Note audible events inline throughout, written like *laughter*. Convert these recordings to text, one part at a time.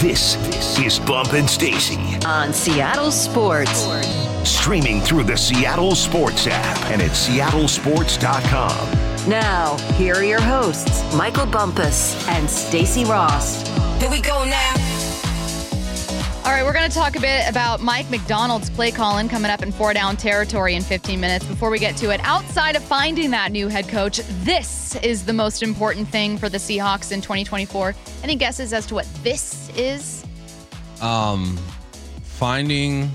This is Bump and Stacy, on Seattle Sports. streaming through the Seattle Sports app and at seattlesports.com. Now, here are your hosts, Michael Bumpus and Stacy Rost. Here we go now. All right, we're going to talk a bit about Mike Macdonald's play calling coming up in four down territory in 15 minutes. Before we get to it, outside of finding that new head coach, this is the most important thing for the Seahawks in 2024. Any guesses as to what this is? um, finding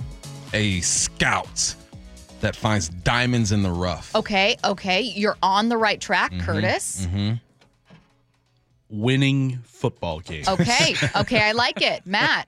a scout that finds diamonds in the rough. Okay, okay, you're on the right track, Curtis. winning football game. Okay, *laughs* okay, I like it. Matt.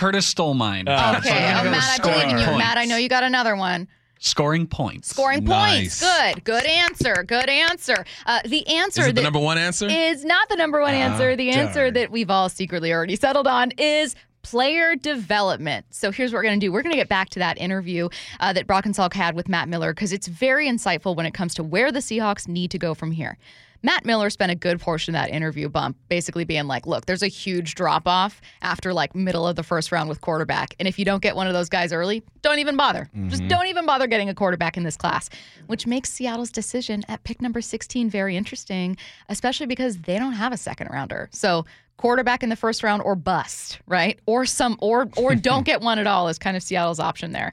Curtis stole mine. Okay, So I'm oh, gonna go Matt, I scoring believe in you. Matt, I know you got another one. Scoring points. Scoring Nice. points. Good, good answer. Good answer. Uh, the answer Is it the that- number one answer? is not the number one answer. The answer darn. that we've all secretly already settled on is player development. So here's what we're going to do. We're going to get back to that interview uh, that Brock and Salk had with Matt Miller because it's very insightful when it comes to where the Seahawks need to go from here. Matt Miller spent a good portion of that interview bump basically being like, look, there's a huge drop off after like middle of the first round with quarterback. And if you don't get one of those guys early, don't even bother. Just mm-hmm. don't even bother getting a quarterback in this class, which makes Seattle's decision at pick number 16 very interesting, especially because they don't have a second rounder. So quarterback in the first round or bust, right? Or some or or *laughs* don't get one at all is kind of Seattle's option there.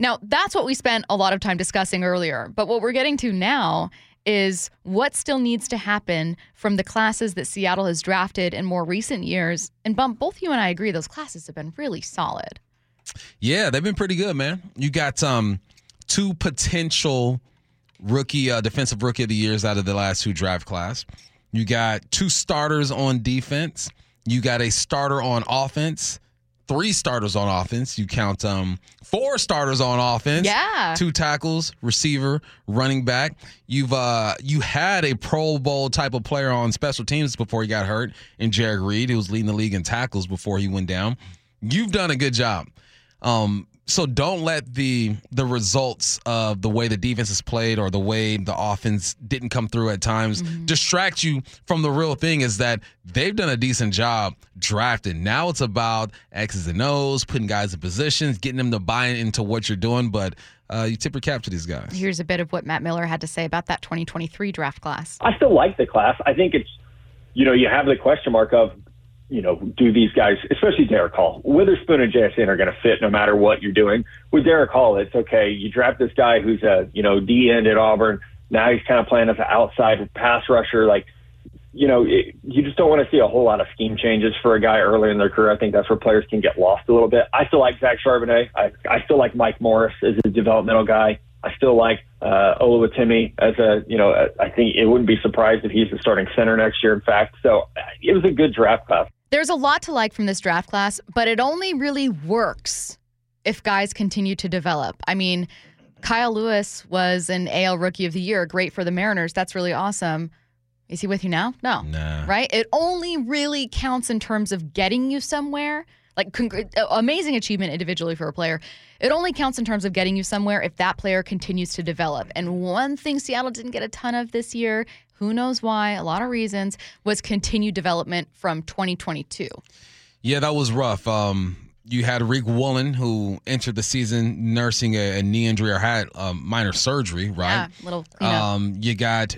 Now, that's what we spent a lot of time discussing earlier. But what we're getting to now is what still needs to happen from the classes that Seattle has drafted in more recent years. And Bump, both you and I agree those classes have been really solid. Yeah, they've been pretty good, man. You got um two potential rookie uh, defensive rookie of the years out of the last two draft class. You got two starters on defense. You got a starter on offense. Three starters on offense. You count um four starters on offense. Yeah. Two tackles, receiver, running back. You've uh you had a Pro Bowl type of player on special teams before he got hurt, and Jared Reed, who was leading the league in tackles before he went down. You've done a good job. Um, so don't let the the results of the way the defense is played or the way the offense didn't come through at times distract you from the real thing is that they've done a decent job drafting. Now it's about X's and O's, putting guys in positions, getting them to buy into what you're doing, but uh, you tip your cap to these guys. Here's a bit of what Matt Miller had to say about that 2023 draft class. I still like the class. I think it's, you know, you have the question mark of, you know, do these guys, especially Derick Hall, Witherspoon and JSN are going to fit no matter what you're doing. With Derick Hall, it's okay. You draft this guy who's a, you know, D end at Auburn. Now he's kind of playing as an outside pass rusher. Like, you know, it, you just don't want to see a whole lot of scheme changes for a guy early in their career. I think that's where players can get lost a little bit. I still like Zach Charbonnet. I, I still like Mike Morris as a developmental guy. I still like uh, Oluwatimi as a, you know, I think it wouldn't be surprised if he's the starting center next year. In fact, so uh, it was a good draft class. There's a lot to like from this draft class, but it only really works if guys continue to develop. I mean, Kyle Lewis was an AL Rookie of the Year, great for the Mariners. That's really awesome. Is he with you now? No. Nah. Right? It only really counts in terms of getting you somewhere. Like congr- uh, amazing achievement individually for a player. It only counts in terms of getting you somewhere if that player continues to develop. And one thing Seattle didn't get a ton of this year, who knows why, a lot of reasons, was continued development from 2022. Yeah, that was rough. Um, you had Riq Woolen, who entered the season nursing a, a knee injury or had um, minor surgery, right? Yeah, little cleanup. Um, you got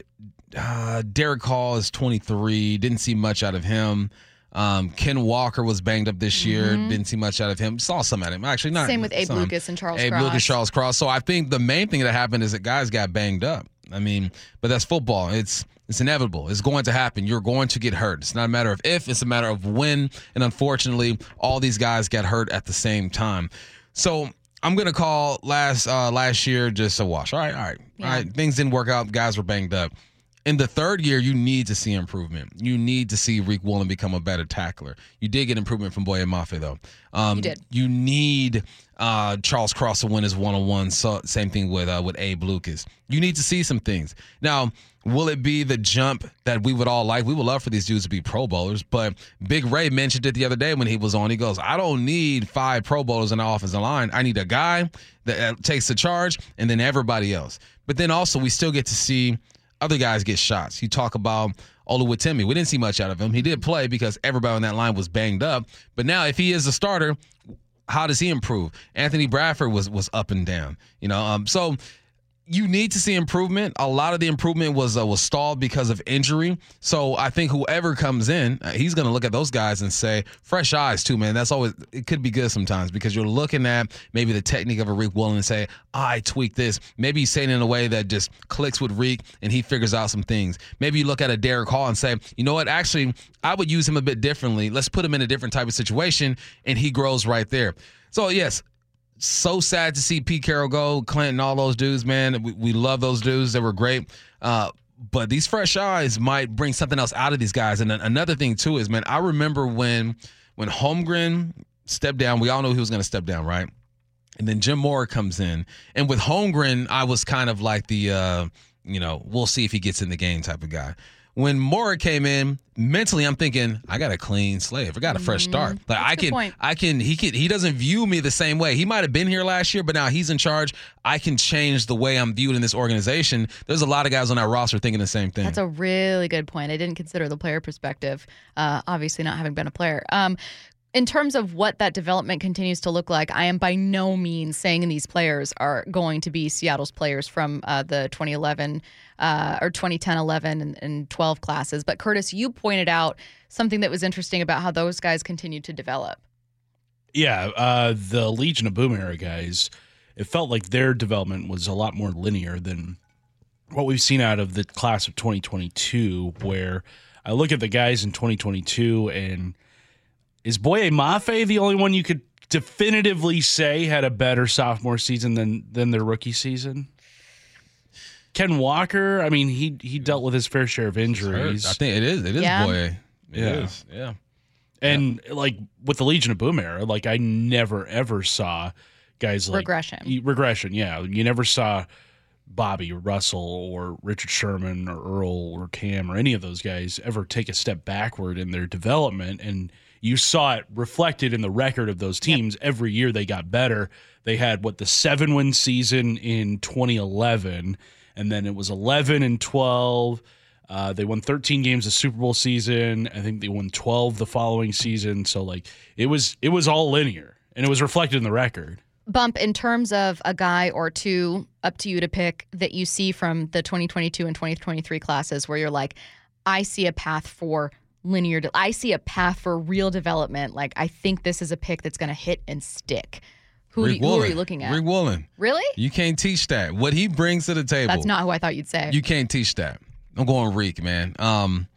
uh, Derick Hall is 23. Didn't see much out of him. Um, Ken Walker was banged up this year. Didn't see much out of him. Saw some at him. Actually, not Mm-hmm. Same with Abe some. Lucas and Charles Abe Cross. Lucas, Charles Cross. So I think the main thing that happened is that guys got banged up. I mean, but that's football. It's it's inevitable. It's going to happen. You're going to get hurt. It's not a matter of if, it's a matter of when. And unfortunately, all these guys got hurt at the same time. So I'm gonna call last uh last year just a wash. All right, all right. Yeah. All right. Things didn't work out, guys were banged up. In the third year, you need to see improvement. You need to see Reek Woolen become a better tackler. You did get improvement from Boye Mafe, though. Um, You did. You need uh, Charles Cross to win his one on one. Same thing with uh, with Abe Lucas. You need to see some things. Now, will it be the jump that we would all like? We would love for these dudes to be Pro Bowlers, but Big Ray mentioned it the other day when he was on. He goes, "I don't need five Pro Bowlers in the offensive line. I need a guy that uh, takes the charge, and then everybody else." But then also, we still get to see other guys get shots. You talk about Oluwatimi. We didn't see much out of him. He did play because everybody on that line was banged up. But now, if he is a starter, how does he improve? Anthony Bradford was was up and down. You know, um, so you need to see improvement. A lot of the improvement was uh, was stalled because of injury. So I think whoever comes in, uh, he's going to look at those guys and say, fresh eyes too, man. That's always it could be good sometimes because you're looking at maybe the technique of a Riq Woolen and say, I tweak this. Maybe he's saying in a way that just clicks with Reek and he figures out some things. Maybe you look at a Derick Hall and say, you know what? Actually, I would use him a bit differently. Let's put him in a different type of situation, and he grows right there. So yes, so sad to see Pete Carroll go, Clinton, all those dudes, man. We, we love those dudes. They were great. Uh, but these fresh eyes might bring something else out of these guys. And another thing too is, man, I remember when when Holmgren stepped down. We all know he was going to step down, right? And then Jim Mora comes in, and with Holmgren, I was kind of like the, uh, you know, we'll see if he gets in the game type of guy when Mora came in, mentally I'm thinking I got a clean slate. I got a fresh start. Like I can, point. I can. He can. He doesn't view me the same way. He might have been here last year, but now he's in charge. I can change the way I'm viewed in this organization. There's a lot of guys on that roster thinking the same thing. That's a really good point. I didn't consider the player perspective, uh, obviously not having been a player. Um, in terms of what that development continues to look like, I am by no means saying these players are going to be Seattle's players from uh, the 2011 uh, or 2010, 11, and, and 12 classes. But Curtis, you pointed out something that was interesting about how those guys continued to develop. Yeah, uh, the Legion of Boom era guys, it felt like their development was a lot more linear than what we've seen out of the class of 2022, where I look at the guys in 2022 and is Boye Mafe the only one you could definitively say had a better sophomore season than than their rookie season? Ken Walker, I mean, he he dealt with his fair share of injuries. I think it is. It is Yeah. boy. It Yeah. is. Yeah. And like with the Legion of Boom era, like I never ever saw guys like Regression. Regression, yeah. You never saw Bobby Russell or Richard Sherman or Earl or Cam or any of those guys ever take a step backward in their development. And you saw it reflected in the record of those teams. Every year they got better. They had what the seven win season in 2011, and then it was 11 and 12. Uh, they won 13 games the Super Bowl season. I think they won 12 the following season. So like it was it was all linear, and it was reflected in the record. Bump, in terms of a guy or two, up to you to pick that you see from the 2022 and 2023 classes where you're like, I see a path for linear, de- I see a path for real development. Like, I think this is a pick that's going to hit and stick. Who, Rick you, who are you looking at? Riq Woolen. really? You can't teach that. What he brings to the table. That's not who I thought you'd say. You can't teach that. I'm going Reek, man. Um,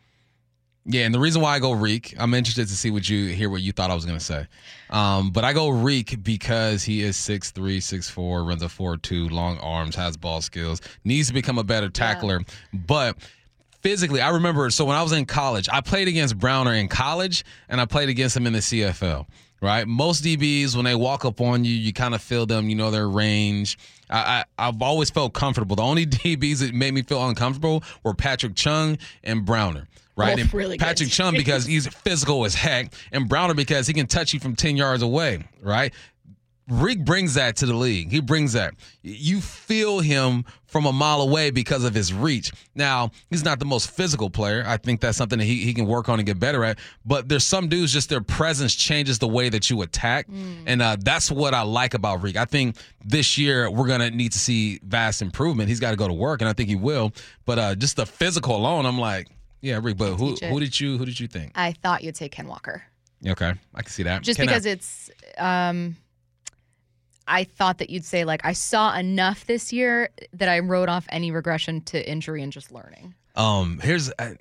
yeah, and the reason why I go Reek, I'm interested to see what you hear what you thought I was gonna say. Um, but I go Reek because he is 6'3, 6'4, runs a 4'2, long arms, has ball skills, needs to become a better tackler. But physically, I remember so when I was in college, I played against Browner in college and I played against him in the CFL. Right, most DBs when they walk up on you, you kind of feel them. You know their range. I, I I've always felt comfortable. The only *laughs* DBs that made me feel uncomfortable were Patrick Chung and Browner. Right, Both and really good Patrick *laughs* Chung because he's physical as heck, and Browner because he can touch you from ten yards away. Right, Riq brings that to the league. He brings that. You feel him from a mile away because of his reach. Now, he's not the most physical player. I think that's something that he, he can work on and get better at. But there's some dudes, just their presence changes the way that you attack. And uh, that's what I like about Reek. I think this year we're going to need to see vast improvement. He's got to go to work, and I think he will. But uh, just the physical alone, I'm like, yeah, Riq, but who, who did you who did you think? I thought you'd say Ken Walker. Okay, I can see that. just I- because it's um I thought that you'd say like I saw enough this year that I wrote off any regression to injury and just learning. Um, here's I,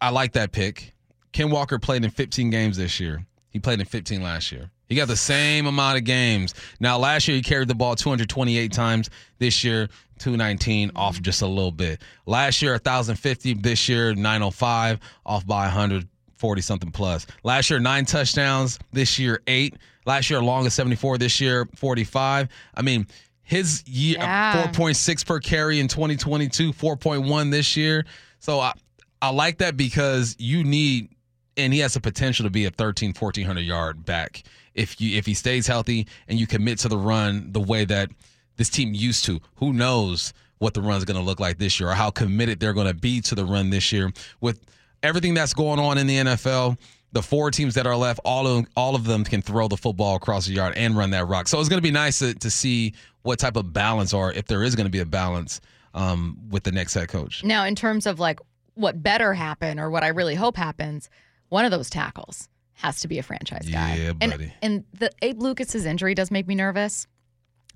I like that pick. Ken Walker played in 15 games this year. He played in 15 last year. He got the same amount of games. Now, last year he carried the ball 228 times. This year, 219, off just a little bit. Last year, 1,050. This year, 905, off by 140 something plus. Last year, nine touchdowns. This year, eight. Last year, longest 74. This year, 45. I mean, his year uh, Yeah. 4.6 per carry in 2022, 4.1 this year. So I, I like that because you need, and he has the potential to be a 13, 1400 yard back if you if he stays healthy and you commit to the run the way that this team used to. Who knows what the run's going to look like this year or how committed they're going to be to the run this year with everything that's going on in the NFL. The four teams that are left, all of all of them can throw the football across the yard and run that rock. So it's going to be nice to, to see what type of balance, or if there is going to be a balance, um, with the next head coach. Now, in terms of like what better happen or what I really hope happens, one of those tackles has to be a franchise guy. Yeah, And- buddy. And, the Abe Lucas's injury does make me nervous.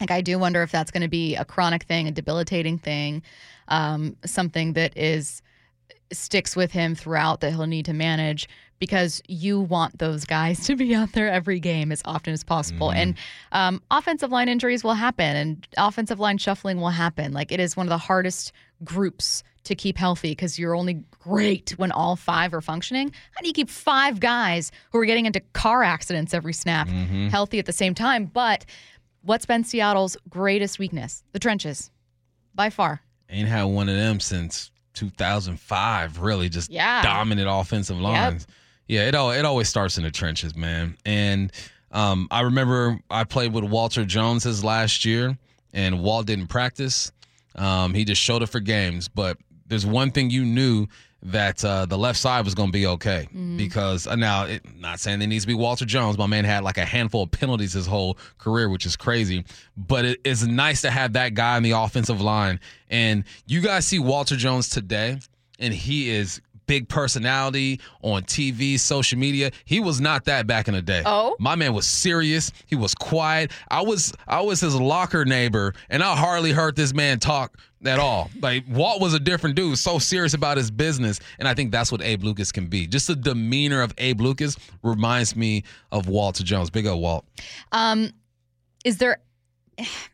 Like I do wonder if that's going to be a chronic thing, a debilitating thing, um, something that is sticks with him throughout that he'll need to manage because you want those guys *laughs* to be out there every game as often as possible. And um, offensive line injuries will happen and offensive line shuffling will happen. Like it is one of the hardest groups to keep healthy because you're only great when all five are functioning. How do you keep five guys who are getting into car accidents every snap healthy at the same time? But what's been Seattle's greatest weakness? The trenches, by far. Ain't had one of them since 2005. Really, just Yeah. dominant offensive lines. Yeah, it all it always starts in the trenches, man. And um, I remember I played with Walter Jones his last year, and Walt didn't practice. Um, he just showed up for games. But there's one thing you knew that uh, the left side was going to be okay because uh, now, it, not saying it needs to be Walter Jones. My man had like a handful of penalties his whole career, which is crazy. But it, it's nice to have that guy in the offensive line. And you guys see Walter Jones today, and he is big personality on TV, social media. He was not that back in the day. Oh? My man was serious. He was quiet. I was I was his locker neighbor, and I hardly heard this man talk at all. Like Walt was a different dude, so serious about his business, and I think that's what Abe Lucas can be. Just the demeanor of Abe Lucas reminds me of Walter Jones. Big up Walt. Um, is there?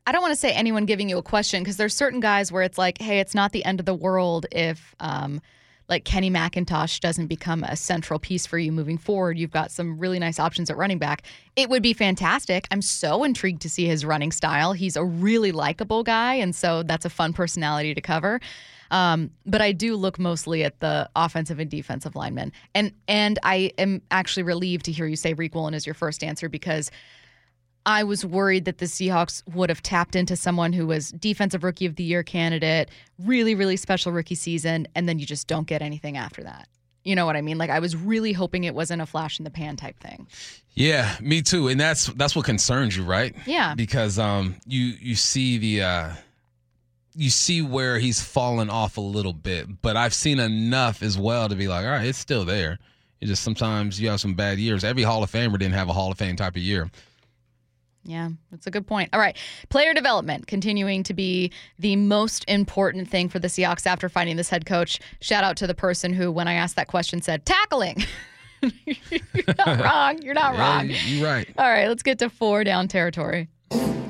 I don't want to say anyone giving you a question because there's certain guys where it's like, hey, it's not the end of the world if, um, like Kenny McIntosh doesn't become a central piece for you moving forward. You've got some really nice options at running back. It would be fantastic. I'm so intrigued to see his running style. He's a really likable guy, and so that's a fun personality to cover. Um, but I do look mostly at the offensive and defensive linemen, and and I am actually relieved to hear you say Reek Woolen is your first answer because I was worried that the Seahawks would have tapped into someone who was defensive rookie of the year candidate, really, really special rookie season, and then you just don't get anything after that. You know what I mean? Like I was really hoping it wasn't a flash in the pan type thing. Yeah, me too. And that's that's what concerns you, right? Yeah. Because um you you see the uh you see where he's fallen off a little bit, but I've seen enough as well to be like, all right, it's still there. It just sometimes you have some bad years. Every Hall of Famer didn't have a Hall of Fame type of year. Yeah, that's a good point. All right. Player development continuing to be the most important thing for the Seahawks after finding this head coach. Shout out to the person who, when I asked that question, said tackling. *laughs* You're not wrong. You're not Yeah, wrong. you- you're right. All right, let's get to four down territory.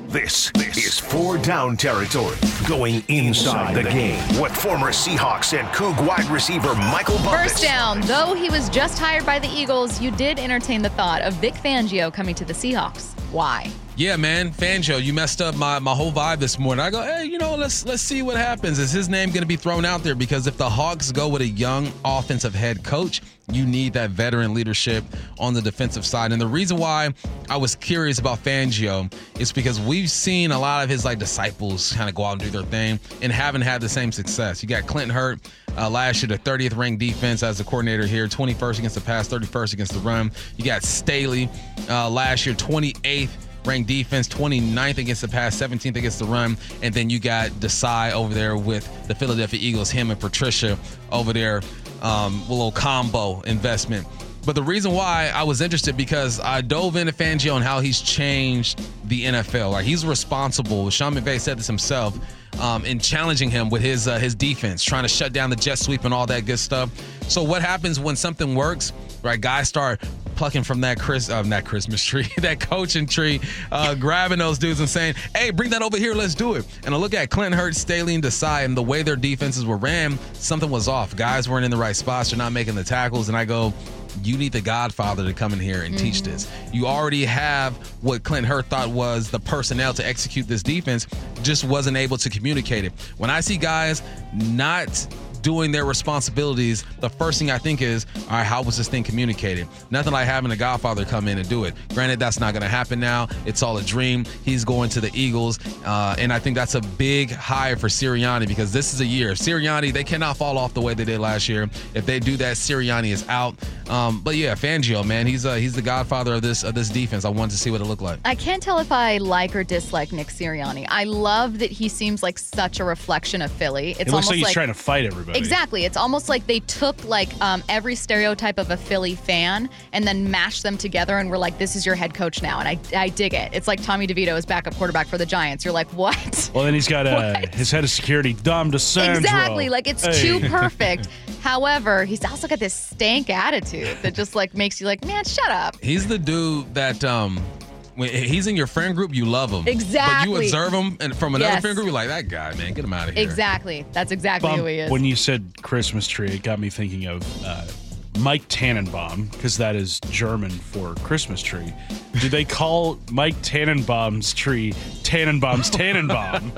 This, is four down territory, going inside the game with former Seahawks and Coug wide receiver Michael Bumpus. First down, though he was just hired by the Eagles, you did entertain the thought of Vic Fangio coming to the Seahawks. Why? Yeah, man, Fangio, you messed up my, my whole vibe this morning. I go, hey, you know, let's let's see what happens. Is his name going to be thrown out there? Because if the Hawks go with a young offensive head coach, you need that veteran leadership on the defensive side. And the reason why I was curious about Fangio is because we've seen a lot of his like disciples kind of go out and do their thing and haven't had the same success. You got Clinton Hurtt uh, last year, the 30th ranked defense as a coordinator here, 21st against the pass, 31st against the run. You got Staley uh, last year, 28th ranked defense, 29th against the pass, 17th against the run. And then you got Desai over there with the Philadelphia Eagles, him and Patricia over there, um, a little combo investment. But the reason why I was interested because I dove into Fangio and how he's changed the NFL. Like he's responsible. Sean McVay said this himself um, in challenging him with his uh, his defense, trying to shut down the jet sweep and all that good stuff. So what happens when something works? Right, guys start plucking from that Chris, um, that Christmas tree, *laughs* that coaching tree, uh, grabbing those dudes and saying, "Hey, bring that over here, let's do it." And I look at Clinton Hurts, Staley, and Desai, and the way their defenses were ran, something was off. Guys weren't in the right spots. They're not making the tackles, and I go, you need the Godfather to come in here and teach this. You already have what Clint Hurtt thought was the personnel to execute this defense, just wasn't able to communicate it. When I see guys not doing their responsibilities, the first thing I think is, all right, how was this thing communicated? Nothing like having a Godfather come in and do it. Granted, that's not going to happen now. It's all a dream. He's going to the Eagles, uh, and I think that's a big hire for Sirianni because this is a year. Sirianni, they cannot fall off the way they did last year. If they do that, Sirianni is out. Um, but yeah, Fangio, man, he's uh, he's the Godfather of this of this defense. I wanted to see what it looked like. I can't tell if I like or dislike Nick Sirianni. I love that he seems like such a reflection of Philly. It's It looks almost like he's trying to fight everybody. Exactly. It's almost like they took like um, every stereotype of a Philly fan and then mashed them together and were like, "This is your head coach now," and I, I dig it. It's like Tommy DeVito is backup quarterback for the Giants. You're like, what? Well, then he's got uh, *laughs* his head of security, Dom DeSandro. Exactly. Like it's Hey. too *laughs* perfect. However, he's also got this stank attitude that just like makes you like, man, shut up. He's the dude that um when he's in your friend group, you love him. Exactly. But you observe him and from another Yes. friend group, you're like, that guy, man, get him out of here. Exactly. That's exactly Bump, who he is. When you said Christmas tree, it got me thinking of uh, Mike Tannenbaum because that is German for Christmas tree. Do they call Mike Tannenbaum's tree Tannenbaum's *laughs* Tannenbaum?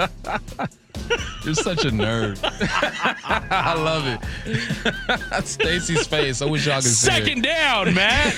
*laughs* You're such a nerd. *laughs* I love it. That's *laughs* Stacy's face. I wish y'all could see it. Second down, Matt.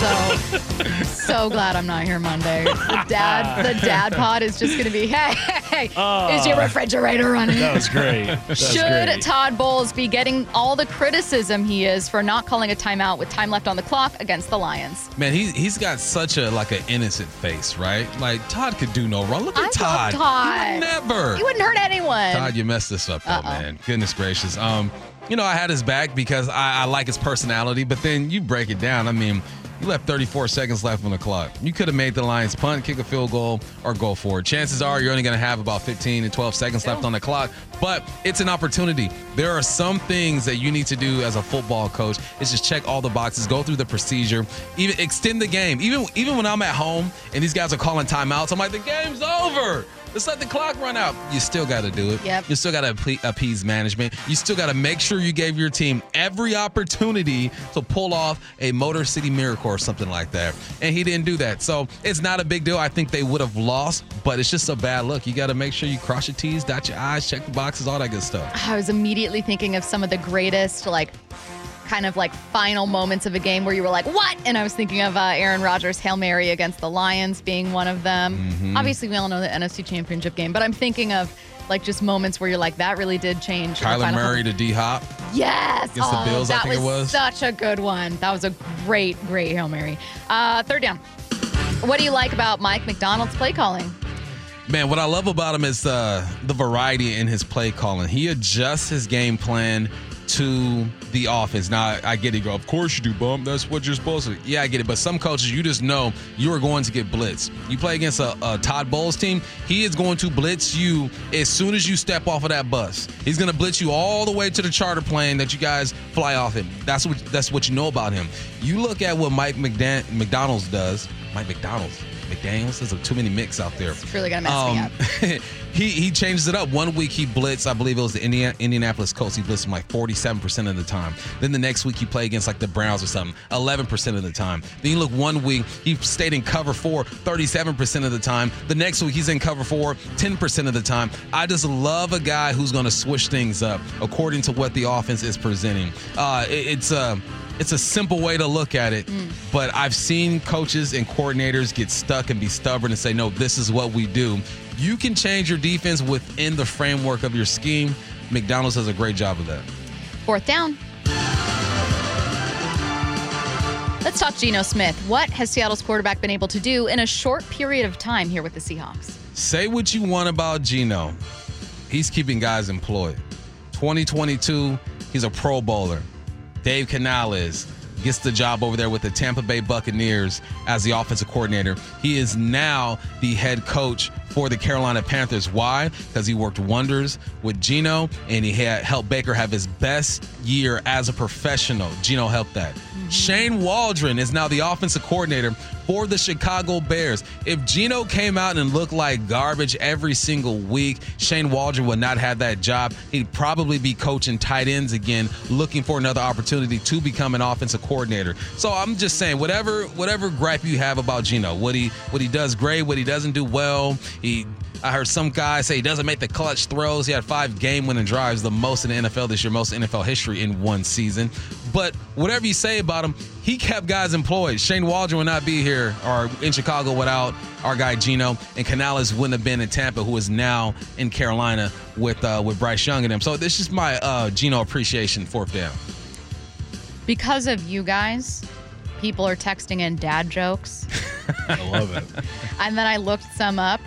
so so glad I'm not here Monday. The dad the dad pod is just gonna be, hey, hey, hey, is your oh. refrigerator running? That was great. That was Should great. Todd Bowles be getting all the criticism he is for not calling a timeout with time left on the clock against the Lions? Man, he he's got such a like an innocent face, right? Like Todd could do no wrong. Look I at Todd. love Todd. He would never. He wouldn't hurt anyone. Todd, you messed this up though, Uh-oh. man. Goodness gracious. Um, you know, I had his back because I, I like his personality, but then you break it down. I mean, you left 34 seconds left on the clock. You could have made the Lions punt, kick a field goal, or go for it. Chances are you're only going to have about 15 to 12 seconds left on the clock, but it's an opportunity. There are some things that you need to do as a football coach. Is just check all the boxes, go through the procedure, even extend the game. Even even when I'm at home and these guys are calling timeouts, I'm like, the game's over. Let's let the clock run out. You still got to do it. Yep. You still got to appease management. You still got to make sure you gave your team every opportunity to pull off a Motor City Miracle or something like that. And he didn't do that. So it's not a big deal. I think they would have lost, but it's just a bad look. You got to make sure you cross your T's, dot your I's, check the boxes, all that good stuff. I was immediately thinking of some of the greatest, like, kind of like final moments of a game where you were like, what? And I was thinking of uh, Aaron Rodgers' Hail Mary against the Lions being one of them. Mm-hmm. Obviously, we all know the NFC Championship game, but I'm thinking of like just moments where you're like, that really did change. the Kyler Murray to D Hop. Yes. Against the oh, Bills, I that think it was. such a good one. That was a great, great Hail Mary. Uh, third down. What do you like about Mike Macdonald's play calling? Man, what I love about him is uh, the variety in his play calling. He adjusts his game plan to the offense. Now, I get it. Go, of course you do, bump. That's what you're supposed to. Yeah, I get it. But some coaches, you just know you are going to get blitzed. You play against a, a Todd Bowles team, he is going to blitz you as soon as you step off of that bus. He's going to blitz you all the way to the charter plane that you guys fly off in. That's what that's what you know about him. You look at what Mike McDan- McDonald's does. Mike McDonald's. McDaniels. There's too many mix out there. It's really gonna mess me Um, up. *laughs* he he changes it up. One week he blitzed, I believe it was the Indiana, Indianapolis Colts. He blitzed him like 47% of the time. Then the next week he played against like the Browns or something, 11% of the time. Then you look one week, he stayed in cover four 37% of the time. The next week he's in cover four 10% of the time. I just love a guy who's going to switch things up according to what the offense is presenting. Uh, it- it's a it's a simple way to look at it, but I've seen coaches and coordinators get stuck and be stubborn and say, no, this is what we do. You can change your defense within the framework of your scheme. McDonald's does a great job of that. Fourth down. Let's talk Geno Smith. What has Seattle's quarterback been able to do in a short period of time here with the Seahawks? Say what you want about Geno. He's keeping guys employed. 2022, he's a Pro Bowler. Dave Canales gets the job over there with the Tampa Bay Buccaneers as the offensive coordinator. He is now the head coach for the Carolina Panthers. Why? Because he worked wonders with Geno and he had helped Baker have his best year as a professional. Geno helped that. Mm-hmm. Shane Waldron is now the offensive coordinator for the Chicago Bears. If Geno came out and looked like garbage every single week, Shane Waldron would not have that job. He'd probably be coaching tight ends again, looking for another opportunity to become an offensive coordinator. So I'm just saying, whatever whatever gripe you have about Geno, what he what he does great, what he doesn't do well, he I heard some guy say he doesn't make the clutch throws. He had five game winning drives, the most in the NFL this year, most in NFL history in one season. But whatever you say about him, he kept guys employed. Shane Waldron would not be here or in Chicago without our guy Geno, and Canales wouldn't have been in Tampa, who is now in Carolina with uh, with Bryce Young and them. So this is my uh, Geno appreciation fourth down. Because of you guys, people are texting in dad jokes. *laughs* I love it. and then I looked some up.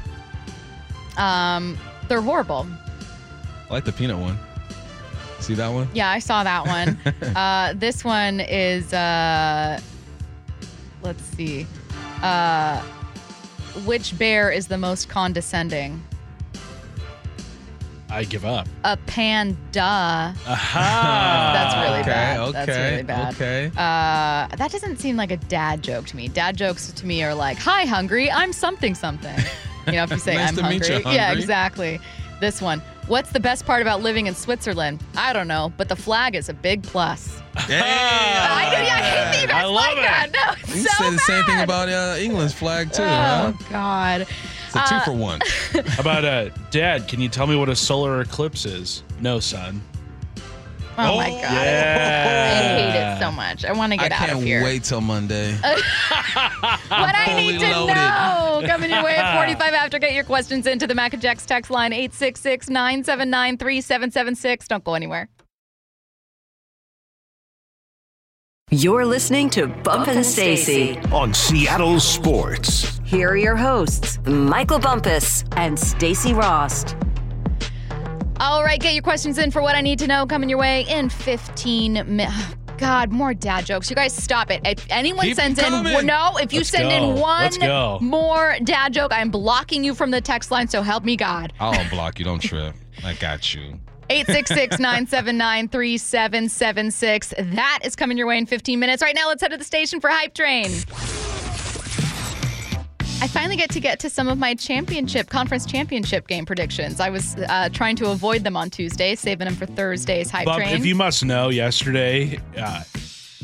Um, they're horrible. I like the peanut one. See that one? Yeah, I saw that one. *laughs* uh, this one is, uh, let's see, uh, which bear is the most condescending? I give up. A panda. Aha. *laughs* That's really okay, bad. okay, That's really bad. okay. Uh, that doesn't seem like a dad joke to me. Dad jokes to me are like, "Hi, hungry. I'm something something." *laughs* You know, if you *laughs* say Nice I'm to meet hungry. Yeah, exactly. This one. What's the best part about living in Switzerland? I don't know, but the flag is a big plus. *laughs* Yeah. I, know, yeah, I hate that you guys I love like it. that. No, it's You so say the same thing about uh, England's flag too, Oh huh? God. It's a two for one. *laughs* How about uh, Dad? Can you tell me what a solar eclipse is? No, son. Oh, my oh, God. Yeah. I hate it so much. I want to I get out of here. I can't wait till Monday. *laughs* what I need to loaded. know. Coming your way at *laughs* 45 after. Get your questions into the Mac and Jacks text line 866 979 3776. Don't go anywhere. You're listening to Bump and Stacy. on Seattle Sports. Here are your hosts, Michael Bumpus and Stacy Rost. All right, get your questions in for what I need to know. Coming your way in 15 minutes. *sighs* God, more dad jokes. You guys stop it. If anyone Keep sends in, no, if you Let's send in one more dad joke, I'm blocking you from the text line. So help me God. I'll unblock you. Don't trip. I got you. 866 979 3776. That is coming your way in 15 minutes. Right now, let's head to the station for Hype Train. I finally get to get to some of my championship, conference championship game predictions. I was uh, trying to avoid them on Tuesday, saving them for Thursday's Hype Bump, Train. if you must know, yesterday, uh,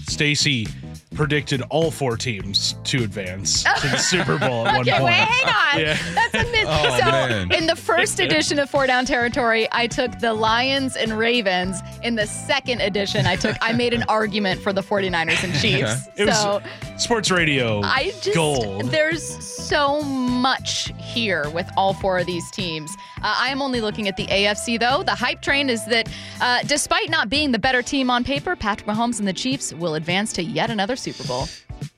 Stacy predicted all four teams to advance to the *laughs* Super Bowl at one Okay, point. wait, hang on. Yeah. That's a myth. Oh, so, man. in the first edition of Four Down Territory, I took the Lions and Ravens. In the second edition, I took I made an argument for the 49ers and *laughs* Chiefs. It was so sports radio I just gold. there's so much here with all four of these teams. Uh, I am only looking at the AFC though. The hype train is that uh, despite not being the better team on paper, Patrick Mahomes and the Chiefs will advance to yet another Super Bowl.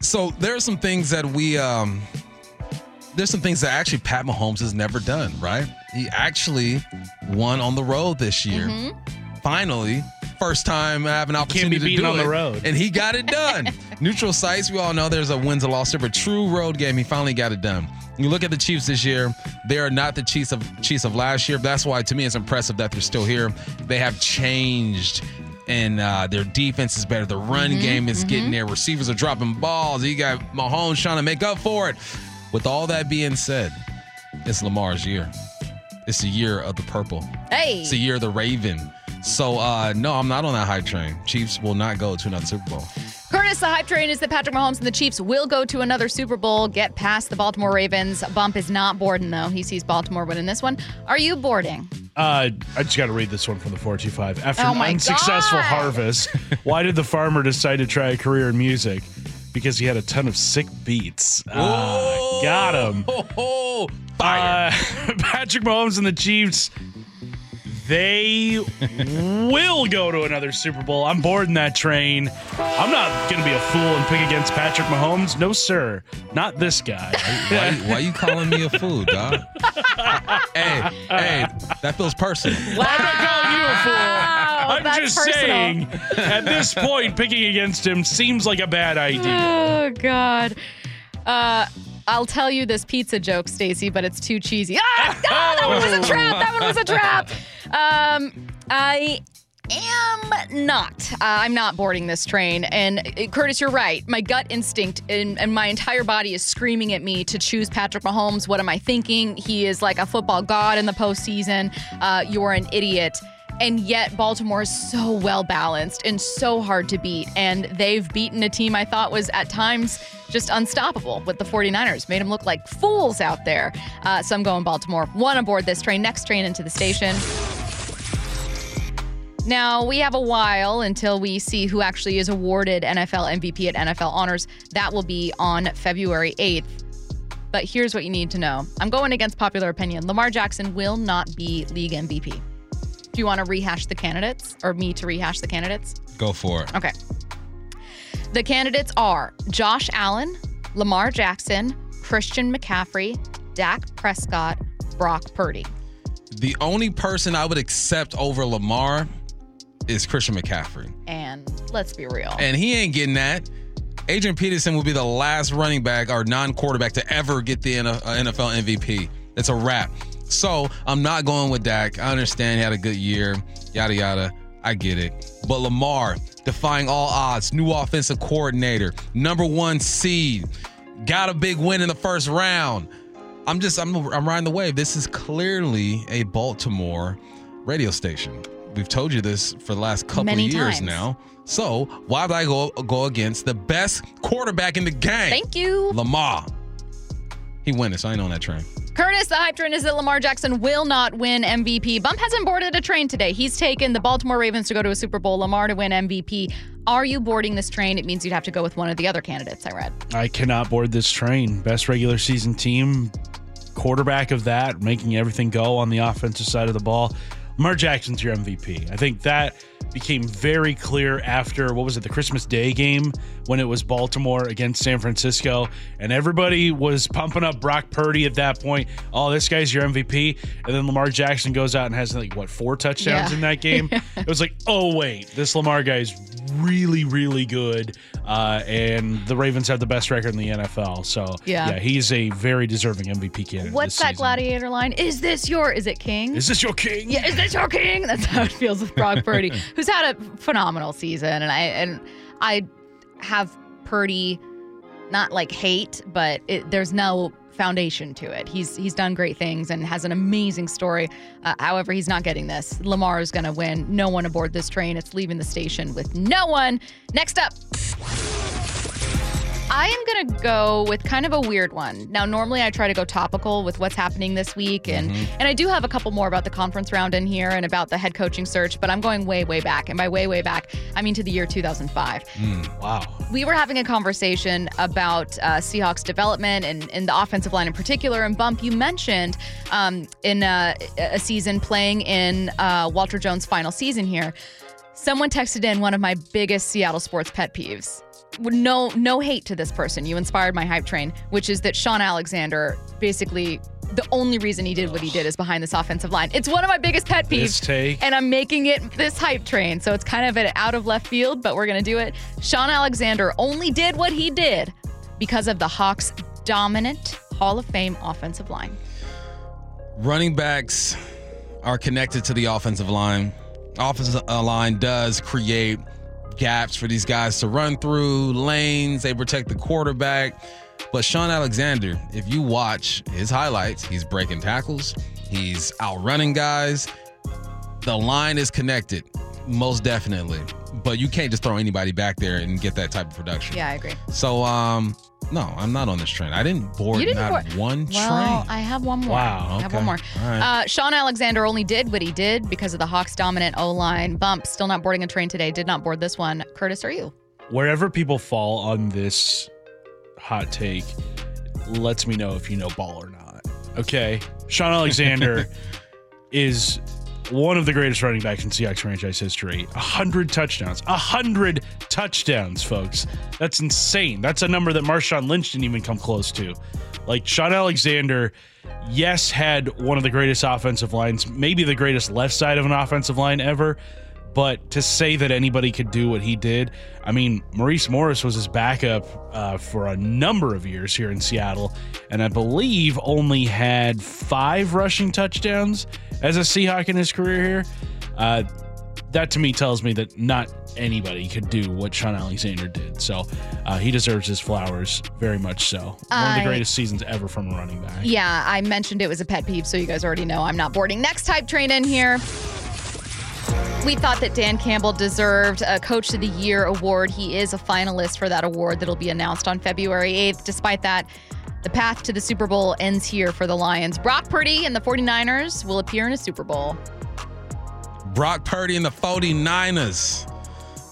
So there are some things that we um there's some things that actually Pat Mahomes has never done, right? He actually won on the road this year. Finally, first time I have an opportunity to beaten do on it, the road. and he got it done. *laughs* Neutral sites, we all know there's a wins and losses, but true road game, he finally got it done. You look at the Chiefs this year; they are not the Chiefs of Chiefs of last year. That's why, to me, it's impressive that they're still here. They have changed and uh, their defense is better. The run game is getting there. Receivers are dropping balls. You got Mahomes trying to make up for it. With all that being said, it's Lamar's year. It's the year of the purple. Hey, It's the year of the Raven. So uh, no, I'm not on that hype train. Chiefs will not go to another Super Bowl. Curtis, the hype train is that Patrick Mahomes and the Chiefs will go to another Super Bowl, get past the Baltimore Ravens. Bump is not boarding though. He sees Baltimore winning this one. Are you boarding? Uh, I just got to read this one from the 425. After Oh an my unsuccessful God. harvest, why did the farmer decide to try a career in music? Because he had a ton of sick beats. Ah, got him. Oh, oh, fire. Uh, *laughs* Patrick Mahomes and the Chiefs, they will go to another Super Bowl. I'm boarding that train. I'm not going to be a fool and pick against Patrick Mahomes. No, sir. Not this guy. why, why you calling me a fool, dog? *laughs* hey, hey, that feels personal. I'm not calling you a fool. I'm that's just personal. saying, at this point, picking against him seems like a bad idea. Oh God. Uh, I'll tell you this pizza joke, Stacy, but it's too cheesy. Ah, ah, that one was a trap. That one was a trap. Um, I am not. Uh, I'm not boarding this train. And uh, Curtis, you're right. My gut instinct and, and my entire body is screaming at me to choose Patrick Mahomes. What am I thinking? He is like a football god in the postseason. Uh, you're an idiot. And yet, Baltimore is so well balanced and so hard to beat. And they've beaten a team I thought was at times just unstoppable with the 49ers, made them look like fools out there. Uh, so I'm going Baltimore. One aboard this train, next train into the station. Now, we have a while until we see who actually is awarded NFL MVP at NFL Honors. That will be on February 8th. But here's what you need to know I'm going against popular opinion. Lamar Jackson will not be league MVP. Do you want to rehash the candidates or me to rehash the candidates? Go for it. Okay. The candidates are Josh Allen, Lamar Jackson, Christian McCaffrey, Dak Prescott, Brock Purdy. The only person I would accept over Lamar is Christian McCaffrey. And let's be real. And he ain't getting that. Adrian Peterson will be the last running back or non quarterback to ever get the NFL MVP. It's a wrap. So I'm not going with Dak. I understand he had a good year, yada, yada. I get it. But Lamar, defying all odds, new offensive coordinator, number one seed, got a big win in the first round. I'm just, I'm, I'm riding the wave. This is clearly a Baltimore radio station. We've told you this for the last couple Many of years times. now. So why would I go go against the best quarterback in the game? Thank you. Lamar. He win it, so I ain't on that train. Curtis, the hype train is that Lamar Jackson will not win MVP. Bump hasn't boarded a train today. He's taken the Baltimore Ravens to go to a Super Bowl, Lamar to win MVP. Are you boarding this train? It means you'd have to go with one of the other candidates I read. I cannot board this train. Best regular season team, quarterback of that, making everything go on the offensive side of the ball. Lamar Jackson's your MVP. I think that became very clear after what was it, the Christmas Day game when it was Baltimore against San Francisco, and everybody was pumping up Brock Purdy at that point. Oh, this guy's your MVP, and then Lamar Jackson goes out and has like what four touchdowns Yeah. in that game. *laughs* it was like, oh wait, this Lamar guy's really, really good, uh, and the Ravens have the best record in the NFL. So Yeah. yeah, he's a very deserving MVP candidate. What's that season. gladiator line? Is this your, is it King? Is this your king? yeah, is this your king? That's how it feels with Brock Purdy, *laughs* who's had a phenomenal season, and I and I have Purdy not like hate, but it, there's no foundation to it. He's he's done great things and has an amazing story. Uh, however, he's not getting this. Lamar is going to win. No one aboard this train. It's leaving the station with no one. Next up. I am going to go with kind of a weird one. Now, normally I try to go topical with what's happening this week, and, and I do have a couple more about the conference round in here and about the head coaching search, but I'm going way, way back. And by way, way back, I mean to the year 2005 Wow. we were having a conversation about uh, Seahawks development and, and the offensive line in particular. And Bump, you mentioned um, in a, a season playing in uh, Walter Jones' final season here, someone texted in one of my biggest Seattle sports pet peeves. No, no hate to this person. You inspired my hype train, which is that Shaun Alexander basically. The only reason he did what he did is behind this offensive line. It's one of my biggest pet peeves This take. and I'm making it this hype train. So it's kind of an out of left field, but we're going to do it. Shaun Alexander only did what he did because of the Hawks' dominant Hall of Fame offensive line. Running backs are connected to the offensive line. Offensive line does create gaps for these guys to run through, lanes, they protect the quarterback. But Shaun Alexander, if you watch his highlights, he's breaking tackles, he's outrunning guys. The line is connected, most definitely. But you can't just throw anybody back there and get that type of production. Yeah, I agree. So, um, no, I'm not on this train. I didn't board You didn't not board- one train. Well, train. I have one more. Wow, I have okay. one more. All right. Uh, Shaun Alexander only did what he did because of the Hawks' dominant O line. Bump, still not boarding a train today. Did not board this one. Curtis, are you? Wherever people fall on this hot take lets me know if you know ball or not. Okay. Shaun Alexander *laughs* is one of the greatest running backs in Seahawks franchise history. A hundred touchdowns. A hundred touchdowns, folks. That's insane. That's a number that Marshawn Lynch didn't even come close to. Like Shaun Alexander, yes, had one of the greatest offensive lines, maybe the greatest left side of an offensive line ever. But to say that anybody could do what he did, I mean, Maurice Morris was his backup uh, for a number of years here in Seattle, and I believe only had five rushing touchdowns as a Seahawk in his career here. Uh, that to me tells me that not anybody could do what Shaun Alexander did. So uh, he deserves his flowers very much so. One of the greatest seasons ever from a running back. Yeah, I mentioned it was a pet peeve, so you guys already know I'm not boarding. Next type train in here. We thought that Dan Campbell deserved a Coach of the Year award. He is a finalist for that award that'll be announced on February 8th. Despite that, the path to the Super Bowl ends here for the Lions. Brock Purdy and the 49ers will appear in a Super Bowl. Brock Purdy and the 49ers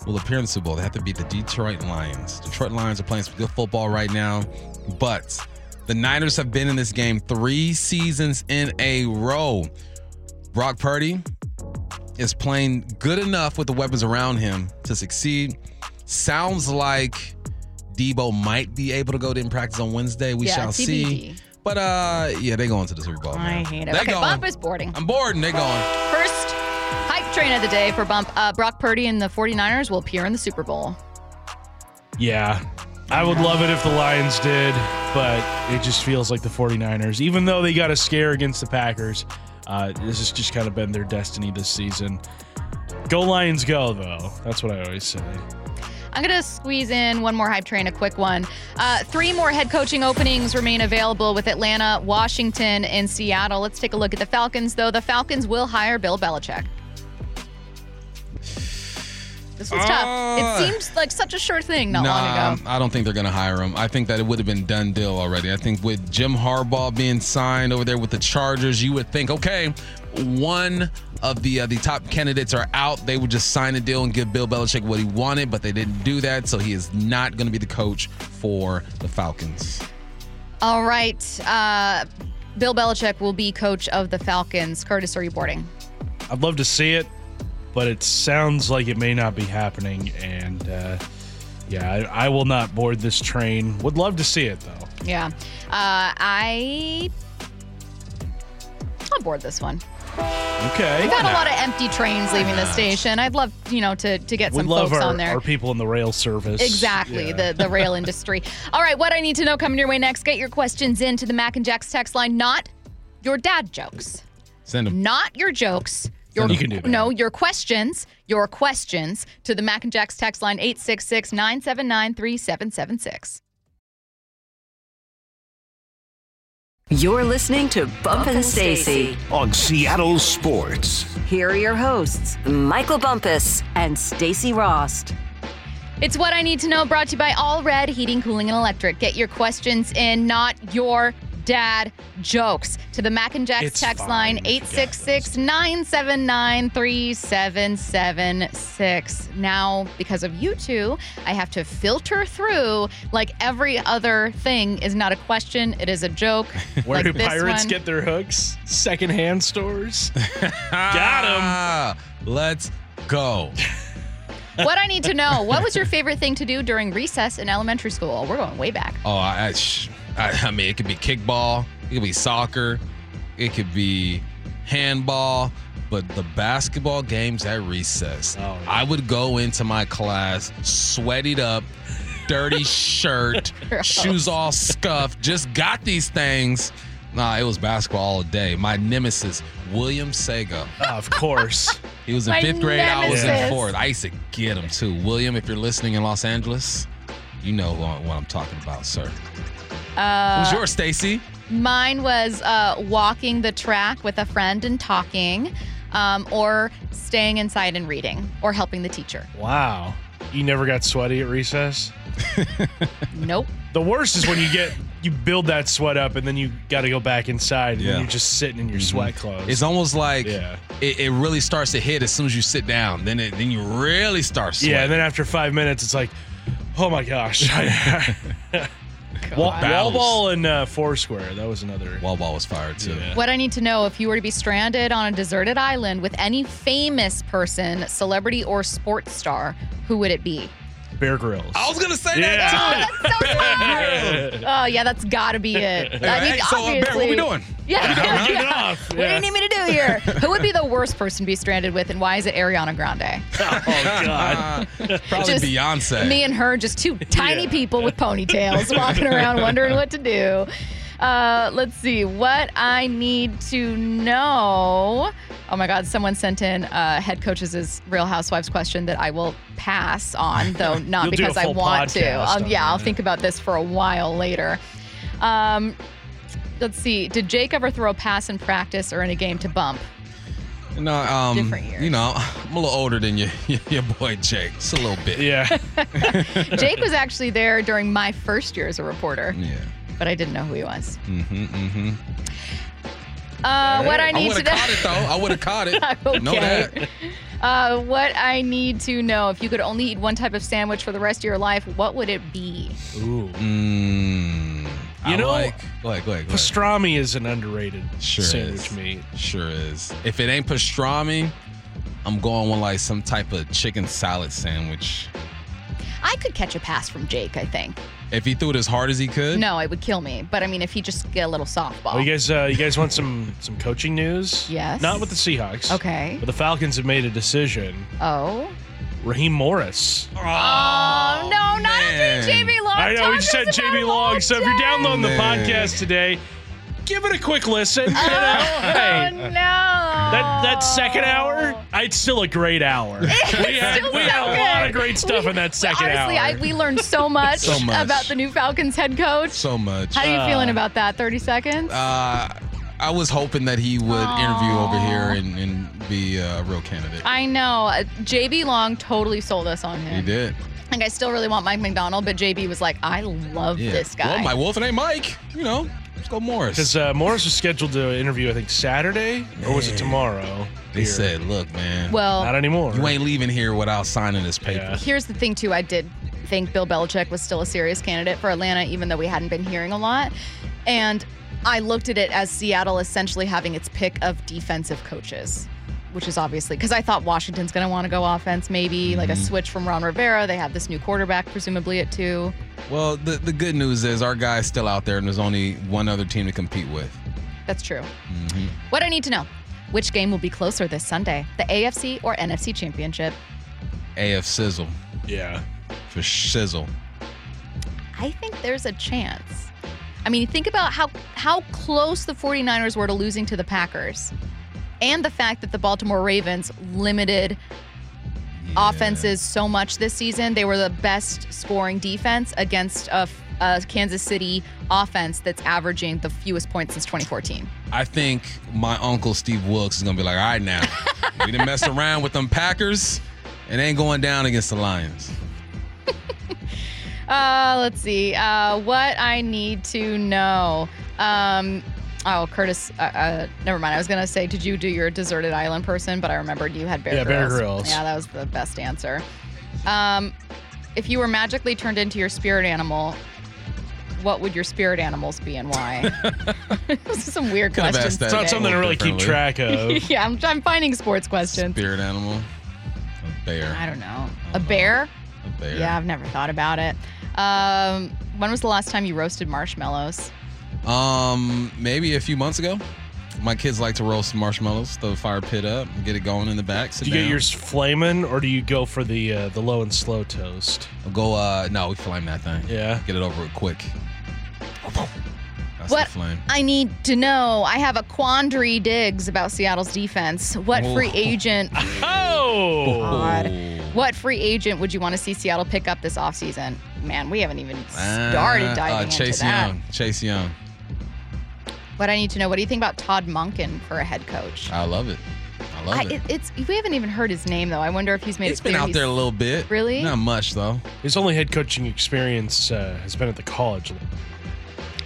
will appear in the Super Bowl. They have to beat the Detroit Lions. Detroit Lions are playing some good football right now, but the Niners have been in this game three seasons in a row. Brock Purdy is playing good enough with the weapons around him to succeed. Sounds like Deebo might be able to go to in practice on Wednesday. We Yeah, shall see. But uh, yeah, they going to the Super Bowl. I hate it. They okay, going. Bump is boarding. I'm bored and they going. First hype train of the day for Bump. Uh, Brock Purdy and the 49ers will appear in the Super Bowl. Yeah. I would love it if the Lions did, but it just feels like the 49ers, even though they got a scare against the Packers, uh, this has just kind of been their destiny this season. Go Lions, go, though. That's what I always say. I'm going to squeeze in one more hype train, a quick one. Uh, three more head coaching openings remain available with Atlanta, Washington, and Seattle. Let's take a look at the Falcons, though. The Falcons will hire Bill Belichick. This was Uh, tough. It seemed like such a sure thing not nah, long ago. I don't think they're going to hire him. I think that it would have been done deal already. I think with Jim Harbaugh being signed over there with the Chargers, you would think, okay, one of the uh, the top candidates are out. They would just sign a deal and give Bill Belichick what he wanted, but they didn't do that. So he is not going to be the coach for the Falcons. All right. Uh, Bill Belichick will be coach of the Falcons. Curtis, are you boarding? I'd love to see it, but it sounds like it may not be happening. And uh, yeah, I, I will not board this train. Would love to see it, though. Yeah. Uh, I. I'll board this one. Okay. We've had a lot of empty trains leaving the station. I'd love, you know, to to get some love folks our, on there. our people in the rail service. Exactly, Yeah. the the rail *laughs* industry. All right, what I need to know coming your way next. Get your questions into the Mac and Jacks text line, not your dad jokes, Send them. not your jokes. Your, You can do that. No, your questions, your questions to the Mac and Jacks text line 866 979 3776. You're listening to Bump and Stacy. on Seattle Sports. Here are your hosts, Michael Bumpus and Stacy Rost. It's what I need to know brought to you by All Red Heating, Cooling, and Electric. Get your questions in, not your dad jokes. To the Mac and Jacks It's text line if 866 979 3776. Now, because of you two, I have to filter through like every other thing is not a question, it is a joke. *laughs* Where like do this pirates one. get their hooks? Secondhand stores. *laughs* Got Ah, Let's go. *laughs* What I need to know what was your favorite thing to do during recess in elementary school? We're going way back. Oh, I, I, sh- I, I mean, it could be kickball, it could be soccer, it could be handball, but the basketball games at recess, Oh, yeah. I would go into my class sweated up, dirty *laughs* shirt, shoes all scuffed, just got these things. Nah, it was basketball all day. My nemesis, William Sega. Ah, of course. *laughs* He was in My fifth grade. I was in fourth. I used to get him too. William, if you're listening in Los Angeles, you know what what I'm talking about, sir. Uh, Who's yours, Stacy? Mine was uh, walking the track with a friend and talking, um, or staying inside and reading, or helping the teacher. Wow. You never got sweaty at recess? *laughs* Nope. The worst is when you get you build that sweat up and then you got to go back inside and Yeah. then you're just sitting in your sweat clothes. It's almost like Yeah. it, it really starts to hit as soon as you sit down. Then it, then you really start sweating. yeah, and then after five minutes, it's like, oh my gosh. *laughs* *laughs* Wall, wall ball and uh, Foursquare. That was another. Wall ball was fired too. Yeah. What I need to know if you were to be stranded on a deserted island with any famous person, celebrity, or sports star, who would it be? Bear Grylls. I was gonna say Yeah. that too. So *laughs* smart. Oh yeah, that's got to be it. I mean, Hey, so, uh, Bear, what are we doing? Yeah, Round *laughs* it yeah. off. What do Yeah. you need me to do here? Who would be the worst person to be stranded with, and why is it Ariana Grande? *laughs* Oh God. Probably Just Beyonce. Me and her, just two tiny Yeah. people with ponytails walking around wondering what to do. Uh, let's see what I need to know. Oh my God! Someone sent in uh, head coach's Real Housewives question that I will pass on, *laughs* though not You'll do a because I want to. Um, yeah, I'll that. think about this for a while later. Um, let's see. Did Jake ever throw a pass in practice or in a game to bump? No, um, Different years. you know, I'm a little older than you, *laughs* your boy Jake. It's a little bit. Yeah. *laughs* Jake was actually there during my first year as a reporter, Yeah. But I didn't know who he was. Mm-hmm. Mm-hmm. Uh, what I I need would to have know. caught it though. I would have caught it. *laughs* Okay. Know that. Uh, what I need to know: if you could only eat one type of sandwich for the rest of your life, what would it be? Ooh. Mm, I You know, like, go ahead, go ahead, go ahead. Pastrami is an underrated Sure sandwich is. meat. Sure is. If it ain't pastrami, I'm going with like some type of chicken salad sandwich. I could catch a pass from Jake. I think. If he threw it as hard as he could, No, it would kill me. But I mean, if he just get a little softball. Oh, you guys, uh, you guys want some some coaching news? Yes. Not with the Seahawks. Okay. But the Falcons have made a decision. oh. Raheem Morris. Oh, no, not man. after JB Long. I know Talk we just said us JB Long. So if you're day. downloading the podcast today, give it a quick listen. You know? Oh no. That that second hour, it's still a great hour. we had, still we so had a lot of great stuff We- in that second Honestly, hour. I, we learned so *laughs* much, So much. about the new Falcons head coach. so much. How are you Uh, feeling about that? 30 seconds? Uh, I was hoping that he would interview over here and, and be a real candidate. I know. Uh, JB Long totally sold us on him. he him. did. Like, I still really want Mike Macdonald, but JB was like, I love Yeah. this guy. Well, my wolf and ain't Mike. You know, let's go Morris. Because uh, Morris was scheduled to interview, I think, Saturday, or was it tomorrow? they Here. said, look, man, well, Not anymore. you ain't leaving here without signing this paper. Yeah. here's the thing, too. I did think Bill Belichick was still a serious candidate for Atlanta, even though we hadn't been hearing a lot. And I looked at it as Seattle essentially having its pick of defensive coaches, which is obviously because I thought Washington's going to want to go offense, maybe like a Mm-hmm. switch from Ron Rivera. They have this new quarterback, presumably at two. Well, the, the good news is our guy's still out there, and there's only one other team to compete with. That's true. Mm-hmm. What I need to know which game will be closer this Sunday, the AFC or NFC Championship? AF Sizzle Yeah. for Shizzle. I think there's a chance. I mean, think about how how close the 49ers were to losing to the Packers. And the fact that the Baltimore Ravens limited offenses so much this season. They were the best scoring defense against a, a Kansas City offense that's averaging the fewest points since 2014. I think my uncle Steve Wilks is gonna be like, all right now, we didn't mess around with them Packers. It ain't going down against the Lions. *laughs* Uh, let's see. Uh, what I need to know. Um, oh, Curtis. Uh, uh, never mind. I was gonna say, did you do your deserted island person? But I remembered you had Bear Yeah, Bear Grylls. Grylls. Yeah, that was the best answer. Um, if you were magically turned into your spirit animal, what would your spirit animals be and why? *laughs* *laughs* this is some weird Could've questions. It's not something to really keep track *laughs* of. yeah, I'm, I'm finding sports questions. Spirit animal, a bear, I don't know. A bear? a bear. Yeah, I've never thought about it. Um, when was the last time you roasted marshmallows? Um, maybe a few months ago. My kids like to roast marshmallows, throw the fire pit up, and get it going in the back. Sit Do you down. get yours flaming, or do you go for the uh, the low and slow toast? Go. Uh, no, we flame that thing. Yeah. Get it over with quick. That's What flame. I need to know, I have a quandary digs about Seattle's defense. What free Whoa. agent? *laughs* Oh, God. Oh. What free agent would you want to see Seattle pick up this offseason? Man, we haven't even started Uh, diving uh, Chase into that. Young. Chase Young. What I need to know, what do you think about Todd Monken for a head coach? I love it. I love I, it. it, it's we haven't even heard his name though. I wonder if he's made He's it been out he's- there a little bit. Really? Not much though. his only head coaching experience uh, has been at the college.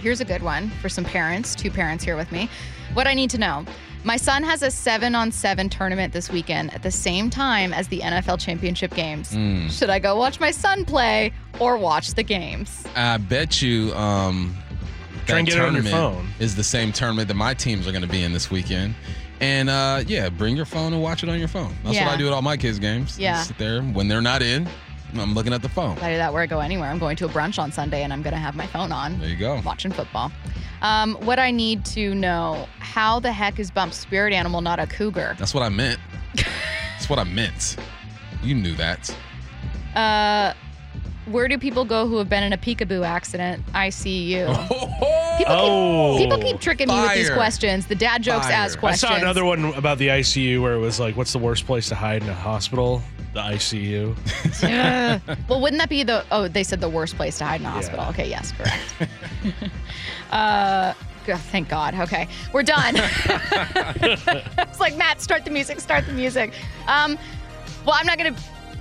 Here's a good one for some parents, two parents here with me. What I need to know. My son has a seven on seven tournament this weekend at the same time as the NFL championship games. Mm. Should I go watch my son play or watch the games? I bet you um Try and that get it on your tournament phone. is the same tournament that my teams are going to be in this weekend. And uh, yeah, bring your phone and watch it on your phone. That's Yeah. what I do at all my kids' games. Yeah. Sit there when they're not in. I'm looking at the phone. I do that where I go anywhere. I'm going to a brunch on Sunday and I'm going to have my phone on. There you go. Watching football. Um, what I need to know how the heck is Bump spirit animal not a cougar? That's what I meant. *laughs* That's what I meant. You knew that. Uh, where do people go who have been in a peekaboo accident? I see you. *laughs* People Oh. keep, people keep tricking me with these questions. The dad jokes Fire. ask I questions. saw another one about the ICU where it was like, "What's the worst place to hide in a hospital?" The ICU. Ugh. *laughs* well, wouldn't that be the? Oh, they said the worst place to hide in a hospital. Yeah. Okay, yes, correct. *laughs* uh, g- thank God. Okay, we're done. it's like Matt, start the music, start the music. Um, well, I'm not gonna.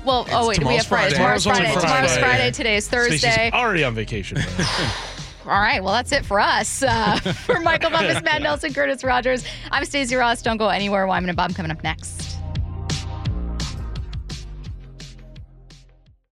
Well, oh wait, we tomorrow's have Friday. Friday. Tomorrow's Tomorrow's only Friday. Tomorrow's Friday. Friday. Today is Stacy's Thursday. already on vacation. *sighs* *laughs* All right, well, that's it for us. Uh, for Michael Bumpus, Matt Nelson, Curtis Rogers, I'm Stacy Rost. Don't go anywhere. Wyman and Bob coming up next.